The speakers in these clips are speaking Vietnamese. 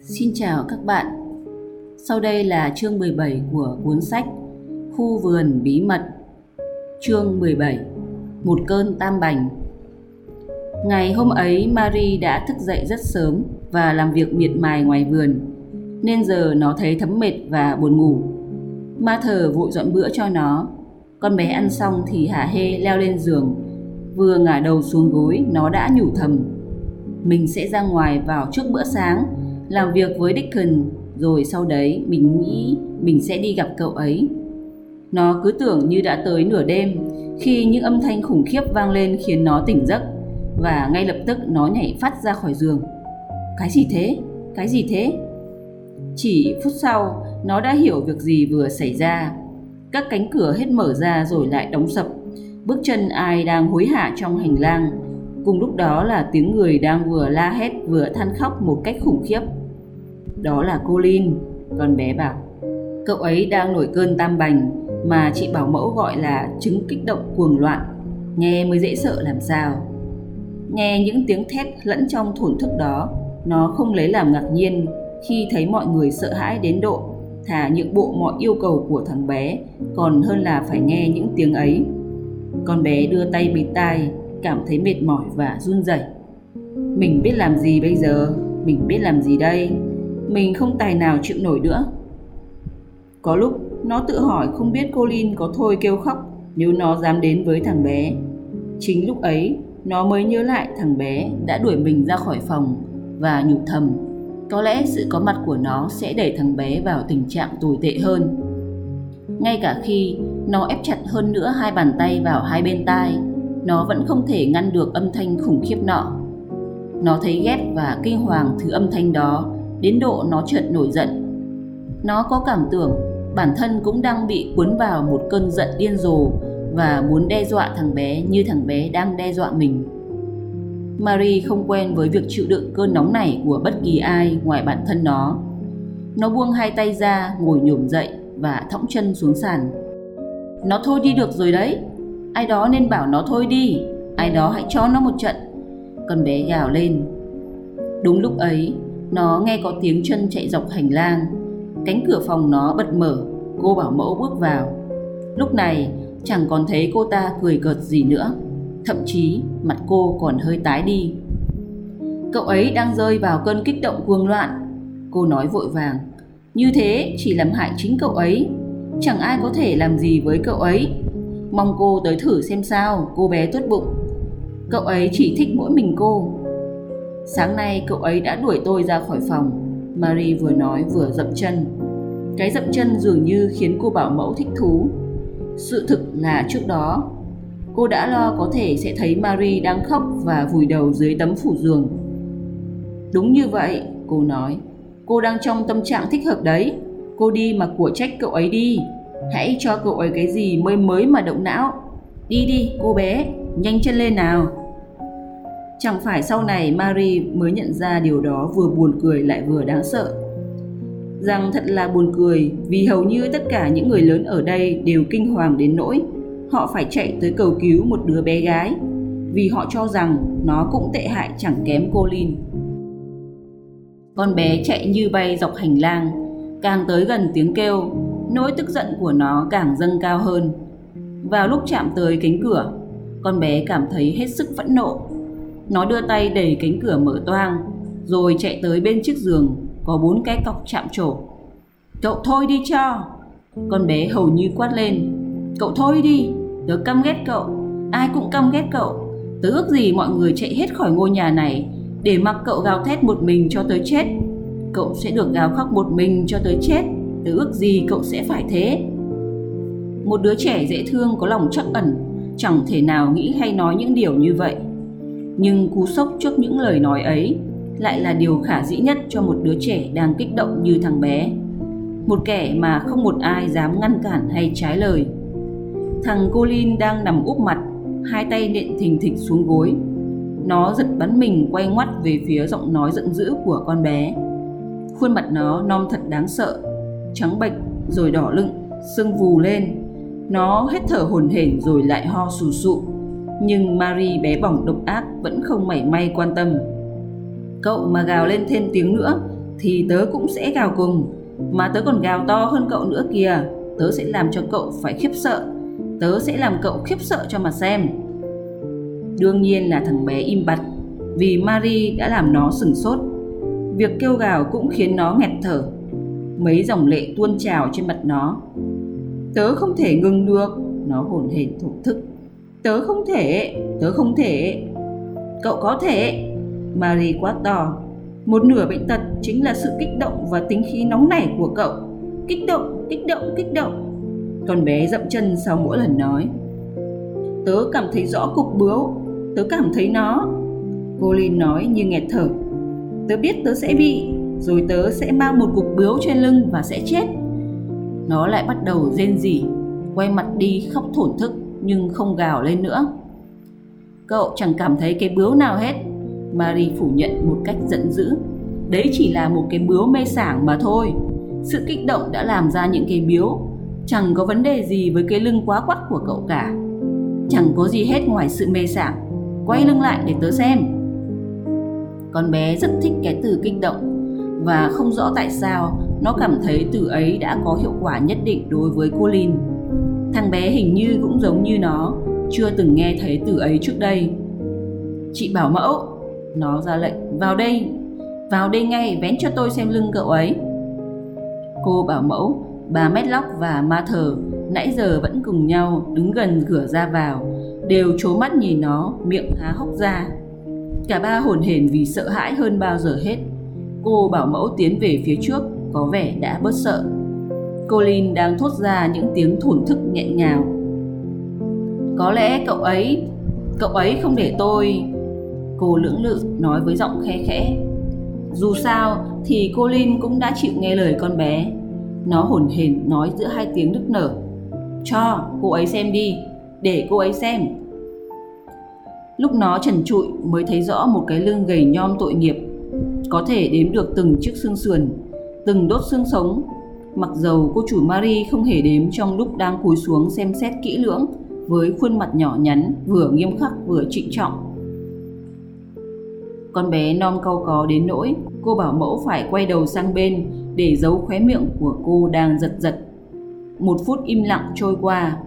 Xin chào các bạn. Sau đây là chương 17 của cuốn sách Khu vườn bí mật. Chương 17. Một cơn tam bành. Ngày hôm ấy Marie đã thức dậy rất sớm và làm việc miệt mài ngoài vườn, nên giờ nó thấy thấm mệt và buồn ngủ. Ma thờ vội dọn bữa cho nó. Con bé ăn xong thì hả hê leo lên giường. Vừa ngả đầu xuống gối, nó đã nhủ thầm. Mình sẽ ra ngoài vào trước bữa sáng, làm việc với Dickon, rồi sau đấy mình nghĩ mình sẽ đi gặp cậu ấy. Nó cứ tưởng như đã tới nửa đêm khi những âm thanh khủng khiếp vang lên khiến nó tỉnh giấc và ngay lập tức nó nhảy phát ra khỏi giường. Cái gì thế? Cái gì thế? Chỉ phút sau, nó đã hiểu việc gì vừa xảy ra. Các cánh cửa hết mở ra rồi lại đóng sập. Bước chân ai đang hối hả trong hành lang. Cùng lúc đó là tiếng người đang vừa la hét vừa than khóc một cách khủng khiếp. Đó là cô Lin, con bé bảo. Cậu ấy đang nổi cơn tam bành mà chị bảo mẫu gọi là chứng kích động cuồng loạn. Nghe mới dễ sợ làm sao. Nghe những tiếng thét lẫn trong thổn thức đó, nó không lấy làm ngạc nhiên khi thấy mọi người sợ hãi đến độ thả những bộ mọi yêu cầu của thằng bé còn hơn là phải nghe những tiếng ấy. Con bé đưa tay bịt tai, cảm thấy mệt mỏi và run rẩy. Mình biết làm gì bây giờ? Mình biết làm gì đây? Mình không tài nào chịu nổi nữa. Có lúc, nó tự hỏi không biết cô Lin có thôi kêu khóc nếu nó dám đến với thằng bé. Chính lúc ấy, nó mới nhớ lại thằng bé đã đuổi mình ra khỏi phòng và nhục thầm, có lẽ sự có mặt của nó sẽ đẩy thằng bé vào tình trạng tồi tệ hơn ngay cả khi nó ép chặt hơn nữa hai bàn tay vào hai bên tai nó vẫn không thể ngăn được âm thanh khủng khiếp nọ nó thấy ghét và kinh hoàng thứ âm thanh đó đến độ nó chợt nổi giận nó có cảm tưởng bản thân cũng đang bị cuốn vào một cơn giận điên rồ và muốn đe dọa thằng bé như thằng bé đang đe dọa mình Marie không quen với việc chịu đựng cơn nóng này của bất kỳ ai ngoài bản thân nó. Nó buông hai tay ra, ngồi nhổm dậy và thõng chân xuống sàn. Nó thôi đi được rồi đấy. Ai đó nên bảo nó thôi đi. Ai đó hãy cho nó một trận. Con bé gào lên. Đúng lúc ấy, nó nghe có tiếng chân chạy dọc hành lang. Cánh cửa phòng nó bật mở, cô bảo mẫu bước vào. Lúc này, chẳng còn thấy cô ta cười cợt gì nữa thậm chí mặt cô còn hơi tái đi. Cậu ấy đang rơi vào cơn kích động cuồng loạn. Cô nói vội vàng, như thế chỉ làm hại chính cậu ấy. Chẳng ai có thể làm gì với cậu ấy. Mong cô tới thử xem sao, cô bé tốt bụng. Cậu ấy chỉ thích mỗi mình cô. Sáng nay cậu ấy đã đuổi tôi ra khỏi phòng. Marie vừa nói vừa dậm chân. Cái dậm chân dường như khiến cô bảo mẫu thích thú. Sự thực là trước đó cô đã lo có thể sẽ thấy Marie đang khóc và vùi đầu dưới tấm phủ giường. Đúng như vậy, cô nói. Cô đang trong tâm trạng thích hợp đấy. Cô đi mà của trách cậu ấy đi. Hãy cho cậu ấy cái gì mới mới mà động não. Đi đi, cô bé, nhanh chân lên nào. Chẳng phải sau này Marie mới nhận ra điều đó vừa buồn cười lại vừa đáng sợ. Rằng thật là buồn cười vì hầu như tất cả những người lớn ở đây đều kinh hoàng đến nỗi họ phải chạy tới cầu cứu một đứa bé gái vì họ cho rằng nó cũng tệ hại chẳng kém cô Lin. Con bé chạy như bay dọc hành lang, càng tới gần tiếng kêu, nỗi tức giận của nó càng dâng cao hơn. Vào lúc chạm tới cánh cửa, con bé cảm thấy hết sức phẫn nộ. Nó đưa tay đẩy cánh cửa mở toang, rồi chạy tới bên chiếc giường có bốn cái cọc chạm trổ. Cậu thôi đi cho! Con bé hầu như quát lên. Cậu thôi đi, Tớ căm ghét cậu Ai cũng căm ghét cậu Tớ ước gì mọi người chạy hết khỏi ngôi nhà này Để mặc cậu gào thét một mình cho tới chết Cậu sẽ được gào khóc một mình cho tới chết Tớ ước gì cậu sẽ phải thế Một đứa trẻ dễ thương có lòng chắc ẩn Chẳng thể nào nghĩ hay nói những điều như vậy Nhưng cú sốc trước những lời nói ấy Lại là điều khả dĩ nhất cho một đứa trẻ đang kích động như thằng bé Một kẻ mà không một ai dám ngăn cản hay trái lời Thằng Colin đang nằm úp mặt, hai tay nện thình thịch xuống gối. Nó giật bắn mình quay ngoắt về phía giọng nói giận dữ của con bé. Khuôn mặt nó non thật đáng sợ, trắng bệch rồi đỏ lựng, sưng vù lên. Nó hết thở hổn hển rồi lại ho sù sụ. Nhưng Marie bé bỏng độc ác vẫn không mảy may quan tâm. Cậu mà gào lên thêm tiếng nữa thì tớ cũng sẽ gào cùng mà tớ còn gào to hơn cậu nữa kìa tớ sẽ làm cho cậu phải khiếp sợ tớ sẽ làm cậu khiếp sợ cho mà xem đương nhiên là thằng bé im bặt vì Marie đã làm nó sừng sốt việc kêu gào cũng khiến nó nghẹt thở mấy dòng lệ tuôn trào trên mặt nó. Tớ không thể ngừng được. Nó hồn hển thổ thức. Tớ không thể, tớ không thể. Cậu có thể. Marie quát to. Một nửa bệnh tật chính là sự kích động và tính khí nóng nảy của cậu. Kích động kích động kích động. Con bé dậm chân sau mỗi lần nói. Tớ cảm thấy rõ cục bướu. Tớ cảm thấy nó. Colin nói như nghẹt thở. Tớ biết tớ sẽ bị rồi tớ sẽ mang một cục bướu trên lưng và sẽ chết. Nó lại bắt đầu rên rỉ, quay mặt đi khóc thổn thức nhưng không gào lên nữa. Cậu chẳng cảm thấy cái bướu nào hết Marie phủ nhận một cách giận dữ. Đấy chỉ là một cái bướu mê sảng mà thôi. Sự kích động đã làm ra những cái biếu. Chẳng có vấn đề gì với cái lưng quá quắt của cậu cả. Chẳng có gì hết ngoài sự mê sảng. Quay lưng lại để tớ xem. Con bé rất thích cái từ kích động và không rõ tại sao nó cảm thấy từ ấy đã có hiệu quả nhất định đối với cô Lin. Thằng bé hình như cũng giống như nó, chưa từng nghe thấy từ ấy trước đây. Chị bảo mẫu, nó ra lệnh, vào đây, vào đây ngay vén cho tôi xem lưng cậu ấy. Cô bảo mẫu, bà Medlock và ma thờ nãy giờ vẫn cùng nhau đứng gần cửa ra vào, đều trố mắt nhìn nó, miệng há hốc ra. Cả ba hồn hển vì sợ hãi hơn bao giờ hết Cô bảo mẫu tiến về phía trước, có vẻ đã bớt sợ. Colin đang thốt ra những tiếng thổn thức nghẹn ngào. Có lẽ cậu ấy, cậu ấy không để tôi... Cô lưỡng lự nói với giọng khe khẽ. Dù sao thì Colin cũng đã chịu nghe lời con bé. Nó hồn hển nói giữa hai tiếng nức nở. Cho cô ấy xem đi, để cô ấy xem. Lúc nó trần trụi mới thấy rõ một cái lưng gầy nhom tội nghiệp có thể đếm được từng chiếc xương sườn, từng đốt xương sống. Mặc dầu cô chủ Marie không hề đếm trong lúc đang cúi xuống xem xét kỹ lưỡng với khuôn mặt nhỏ nhắn vừa nghiêm khắc vừa trịnh trọng. Con bé non cau có đến nỗi cô bảo mẫu phải quay đầu sang bên để giấu khóe miệng của cô đang giật giật. Một phút im lặng trôi qua.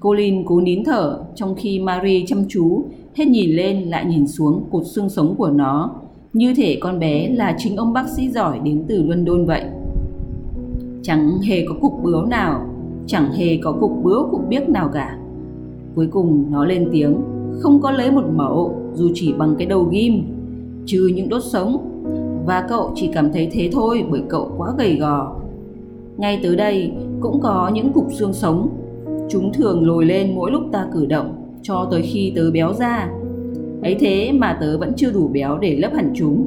Colin cố nín thở trong khi Marie chăm chú hết nhìn lên lại nhìn xuống cột xương sống của nó như thể con bé là chính ông bác sĩ giỏi đến từ London vậy. Chẳng hề có cục bướu nào, chẳng hề có cục bướu cục biếc nào cả. Cuối cùng nó lên tiếng, không có lấy một mẫu dù chỉ bằng cái đầu ghim, trừ những đốt sống. Và cậu chỉ cảm thấy thế thôi bởi cậu quá gầy gò. Ngay tới đây cũng có những cục xương sống. Chúng thường lồi lên mỗi lúc ta cử động cho tới khi tớ béo ra ấy thế mà tớ vẫn chưa đủ béo để lấp hẳn chúng.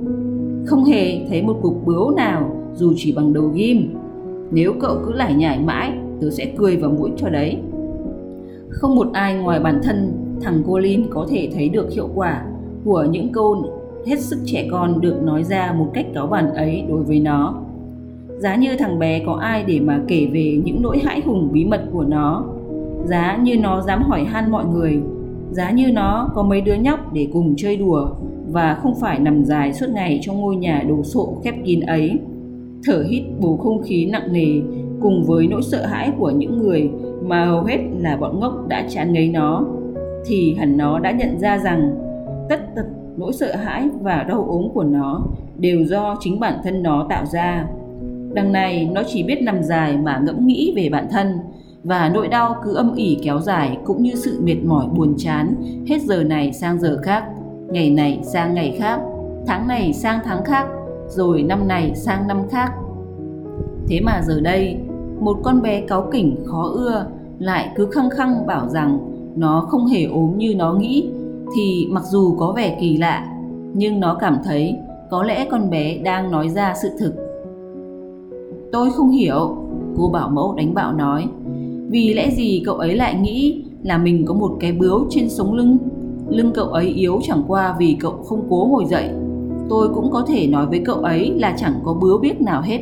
Không hề thấy một cục bướu nào, dù chỉ bằng đầu ghim. Nếu cậu cứ lải nhải mãi, tớ sẽ cười vào mũi cho đấy. Không một ai ngoài bản thân thằng Colin có thể thấy được hiệu quả của những câu hết sức trẻ con được nói ra một cách cáo bản ấy đối với nó. Giá như thằng bé có ai để mà kể về những nỗi hãi hùng bí mật của nó? Giá như nó dám hỏi han mọi người giá như nó, có mấy đứa nhóc để cùng chơi đùa và không phải nằm dài suốt ngày trong ngôi nhà đồ sộ khép kín ấy. Thở hít bầu không khí nặng nề cùng với nỗi sợ hãi của những người mà hầu hết là bọn ngốc đã chán ngấy nó, thì hẳn nó đã nhận ra rằng tất tật nỗi sợ hãi và đau ốm của nó đều do chính bản thân nó tạo ra. Đằng này, nó chỉ biết nằm dài mà ngẫm nghĩ về bản thân và nỗi đau cứ âm ỉ kéo dài cũng như sự mệt mỏi buồn chán. Hết giờ này sang giờ khác, ngày này sang ngày khác, tháng này sang tháng khác, rồi năm này sang năm khác. Thế mà giờ đây, một con bé cáu kỉnh, khó ưa, lại cứ khăng khăng bảo rằng nó không hề ốm như nó nghĩ. Thì mặc dù có vẻ kỳ lạ, nhưng nó cảm thấy có lẽ con bé đang nói ra sự thực. Tôi không hiểu cô bảo mẫu đánh bạo nói vì lẽ gì cậu ấy lại nghĩ là mình có một cái bướu trên sống lưng? Lưng cậu ấy yếu chẳng qua vì cậu không cố ngồi dậy. Tôi cũng có thể nói với cậu ấy là chẳng có bướu biết nào hết.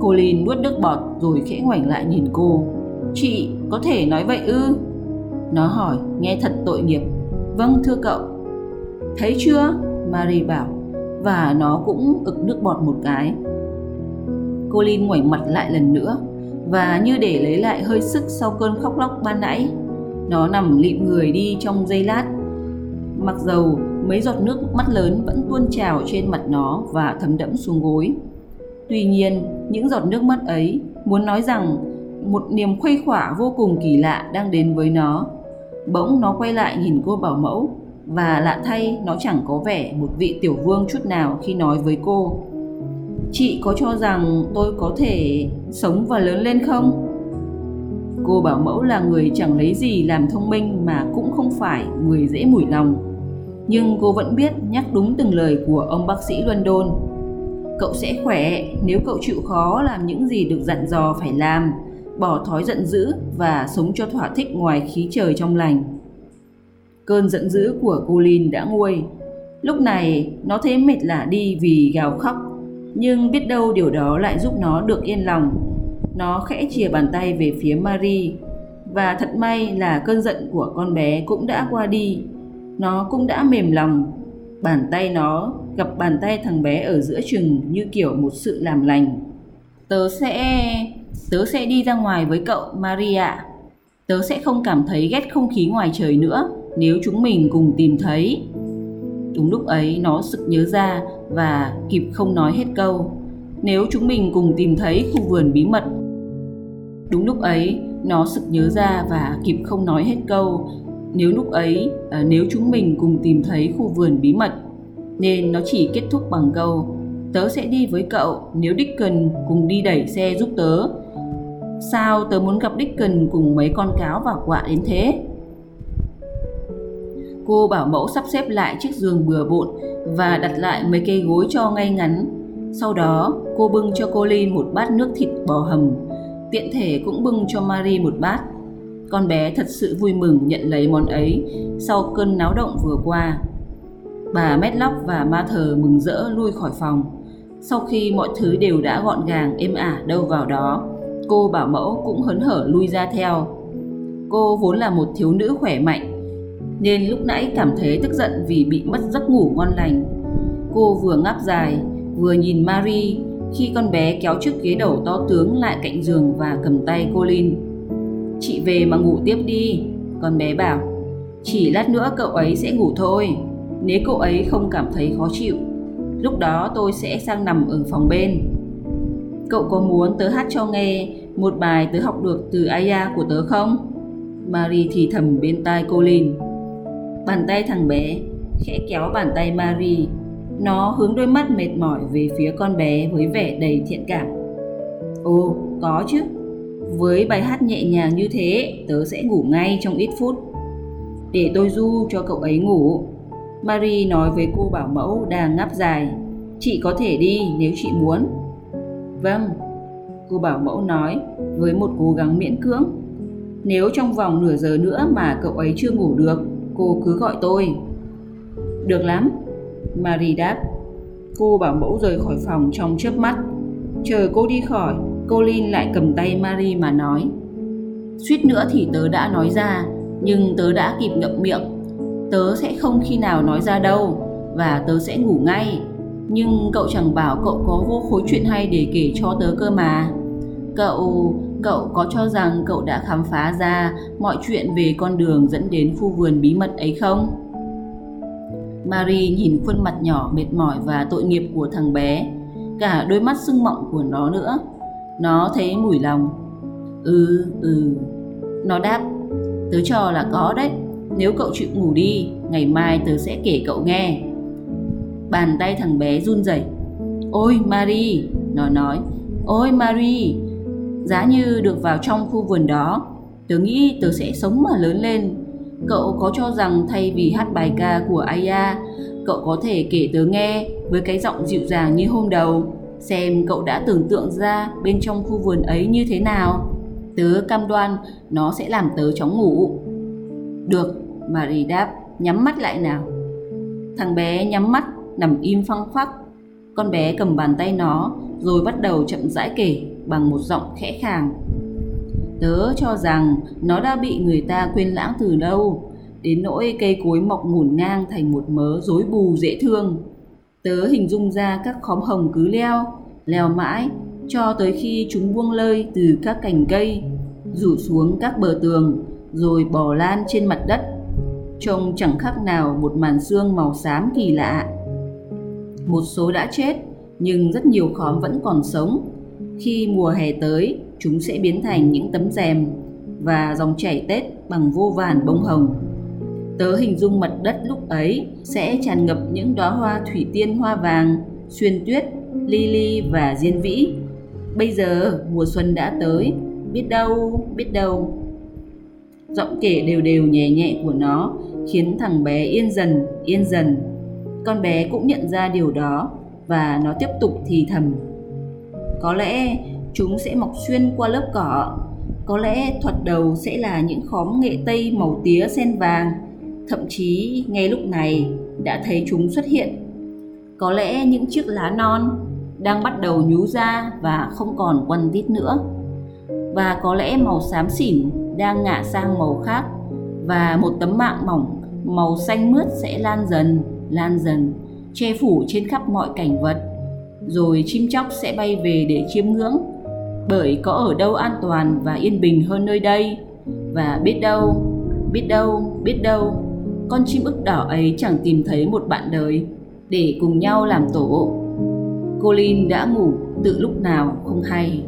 Cô lin nuốt nước bọt rồi khẽ ngoảnh lại nhìn cô. Chị có thể nói vậy ư? Nó hỏi, nghe thật tội nghiệp. Vâng thưa cậu. Thấy chưa? Marie bảo, và nó cũng ực nước bọt một cái. Cô lin ngoảnh mặt lại lần nữa và như để lấy lại hơi sức sau cơn khóc lóc ban nãy, nó nằm lịm người đi trong giây lát. Mặc dầu mấy giọt nước mắt lớn vẫn tuôn trào trên mặt nó và thấm đẫm xuống gối. Tuy nhiên, những giọt nước mắt ấy muốn nói rằng một niềm khuây khỏa vô cùng kỳ lạ đang đến với nó. Bỗng nó quay lại nhìn cô bảo mẫu và lạ thay nó chẳng có vẻ một vị tiểu vương chút nào khi nói với cô. Chị có cho rằng tôi có thể sống và lớn lên không? Cô bảo mẫu là người chẳng lấy gì làm thông minh mà cũng không phải người dễ mủi lòng. Nhưng cô vẫn biết nhắc đúng từng lời của ông bác sĩ London. Cậu sẽ khỏe nếu cậu chịu khó làm những gì được dặn dò phải làm, bỏ thói giận dữ và sống cho thỏa thích ngoài khí trời trong lành. Cơn giận dữ của cô Lin đã nguôi. Lúc này nó thấy mệt lả đi vì gào khóc, nhưng biết đâu điều đó lại giúp nó được yên lòng. Nó khẽ chìa bàn tay về phía Marie và thật may là cơn giận của con bé cũng đã qua đi. Nó cũng đã mềm lòng. Bàn tay nó gặp bàn tay thằng bé ở giữa chừng như kiểu một sự làm lành. Tớ sẽ... tớ sẽ đi ra ngoài với cậu Maria. Tớ sẽ không cảm thấy ghét không khí ngoài trời nữa, nếu chúng mình cùng tìm thấy đúng lúc ấy nó sực nhớ ra và kịp không nói hết câu. Nếu chúng mình cùng tìm thấy khu vườn bí mật đúng lúc ấy nó sực nhớ ra và kịp không nói hết câu. Nếu lúc ấy à, nếu chúng mình cùng tìm thấy khu vườn bí mật nên nó chỉ kết thúc bằng câu tớ sẽ đi với cậu nếu Dickon cùng đi đẩy xe giúp tớ. Sao tớ muốn gặp Dickon cùng mấy con cáo và quạ đến thế? Cô bảo mẫu sắp xếp lại chiếc giường bừa bộn và đặt lại mấy cây gối cho ngay ngắn. Sau đó, cô bưng cho cô Ly một bát nước thịt bò hầm. Tiện thể cũng bưng cho Marie một bát. Con bé thật sự vui mừng nhận lấy món ấy sau cơn náo động vừa qua. Bà Medlock và Ma Thờ mừng rỡ lui khỏi phòng. Sau khi mọi thứ đều đã gọn gàng êm ả đâu vào đó, cô bảo mẫu cũng hớn hở lui ra theo. Cô vốn là một thiếu nữ khỏe mạnh nên lúc nãy cảm thấy tức giận vì bị mất giấc ngủ ngon lành. Cô vừa ngáp dài, vừa nhìn Marie khi con bé kéo chiếc ghế đầu to tướng lại cạnh giường và cầm tay cô Lin. Chị về mà ngủ tiếp đi, con bé bảo. Chỉ lát nữa cậu ấy sẽ ngủ thôi, nếu cậu ấy không cảm thấy khó chịu. Lúc đó tôi sẽ sang nằm ở phòng bên. Cậu có muốn tớ hát cho nghe một bài tớ học được từ Aya của tớ không? Marie thì thầm bên tai cô Lin. Bàn tay thằng bé khẽ kéo bàn tay Marie. Nó hướng đôi mắt mệt mỏi về phía con bé với vẻ đầy thiện cảm. Ồ, có chứ. Với bài hát nhẹ nhàng như thế, tớ sẽ ngủ ngay trong ít phút. Để tôi du cho cậu ấy ngủ. Marie nói với cô bảo mẫu đang ngáp dài. Chị có thể đi nếu chị muốn. Vâng, cô bảo mẫu nói với một cố gắng miễn cưỡng. Nếu trong vòng nửa giờ nữa mà cậu ấy chưa ngủ được cô cứ gọi tôi. Được lắm. Marie đáp. Cô bảo mẫu rời khỏi phòng trong chớp mắt. Chờ cô đi khỏi cô Lin lại cầm tay marie mà nói. Suýt nữa thì tớ đã nói ra, nhưng tớ đã kịp ngậm miệng. Tớ sẽ không khi nào nói ra đâu, và tớ sẽ ngủ ngay. Nhưng cậu chẳng bảo cậu có vô khối chuyện hay để kể cho tớ cơ mà. Cậu cậu có cho rằng cậu đã khám phá ra mọi chuyện về con đường dẫn đến khu vườn bí mật ấy không? Marie nhìn khuôn mặt nhỏ mệt mỏi và tội nghiệp của thằng bé, cả đôi mắt sưng mọng của nó nữa. Nó thấy mủi lòng. Ừ, ừ. Nó đáp, tớ cho là có đấy. Nếu cậu chịu ngủ đi, ngày mai tớ sẽ kể cậu nghe. Bàn tay thằng bé run rẩy. Ôi Marie, nó nói. Ôi Marie, Giá như được vào trong khu vườn đó, tớ nghĩ tớ sẽ sống mà lớn lên. Cậu có cho rằng thay vì hát bài ca của Aya, cậu có thể kể tớ nghe với cái giọng dịu dàng như hôm đầu, xem cậu đã tưởng tượng ra bên trong khu vườn ấy như thế nào. Tớ cam đoan nó sẽ làm tớ chóng ngủ. Được, Marie đáp, nhắm mắt lại nào. Thằng bé nhắm mắt, nằm im phăng phắc. Con bé cầm bàn tay nó, rồi bắt đầu chậm rãi kể bằng một giọng khẽ khàng. Tớ cho rằng nó đã bị người ta quên lãng từ lâu, đến nỗi cây cối mọc ngổn ngang thành một mớ rối bù dễ thương. Tớ hình dung ra các khóm hồng cứ leo, leo mãi cho tới khi chúng buông lơi từ các cành cây, rủ xuống các bờ tường rồi bò lan trên mặt đất. Trông chẳng khác nào một màn xương màu xám kỳ lạ. Một số đã chết, nhưng rất nhiều khóm vẫn còn sống. Khi mùa hè tới, chúng sẽ biến thành những tấm rèm và dòng chảy Tết bằng vô vàn bông hồng. Tớ hình dung mặt đất lúc ấy sẽ tràn ngập những đóa hoa thủy tiên hoa vàng, xuyên tuyết, ly và diên vĩ. Bây giờ mùa xuân đã tới, biết đâu, biết đâu. Giọng kể đều đều nhẹ nhẹ của nó khiến thằng bé yên dần, yên dần. Con bé cũng nhận ra điều đó và nó tiếp tục thì thầm. Có lẽ chúng sẽ mọc xuyên qua lớp cỏ. Có lẽ thoạt đầu sẽ là những khóm nghệ tây màu tía sen vàng. Thậm chí, ngay lúc này, đã thấy chúng xuất hiện. Có lẽ những chiếc lá non đang bắt đầu nhú ra và không còn quằn tít nữa. Và có lẽ màu xám xỉn đang ngả sang màu khác. Và một tấm mạng mỏng, màu xanh mướt sẽ lan dần lan dần, che phủ trên khắp mọi cảnh vật rồi chim chóc sẽ bay về để chiêm ngưỡng bởi có ở đâu an toàn và yên bình hơn nơi đây và biết đâu biết đâu biết đâu, con chim ức đỏ ấy chẳng tìm thấy một bạn đời để cùng nhau làm tổ. Colin đã ngủ từ lúc nào không hay.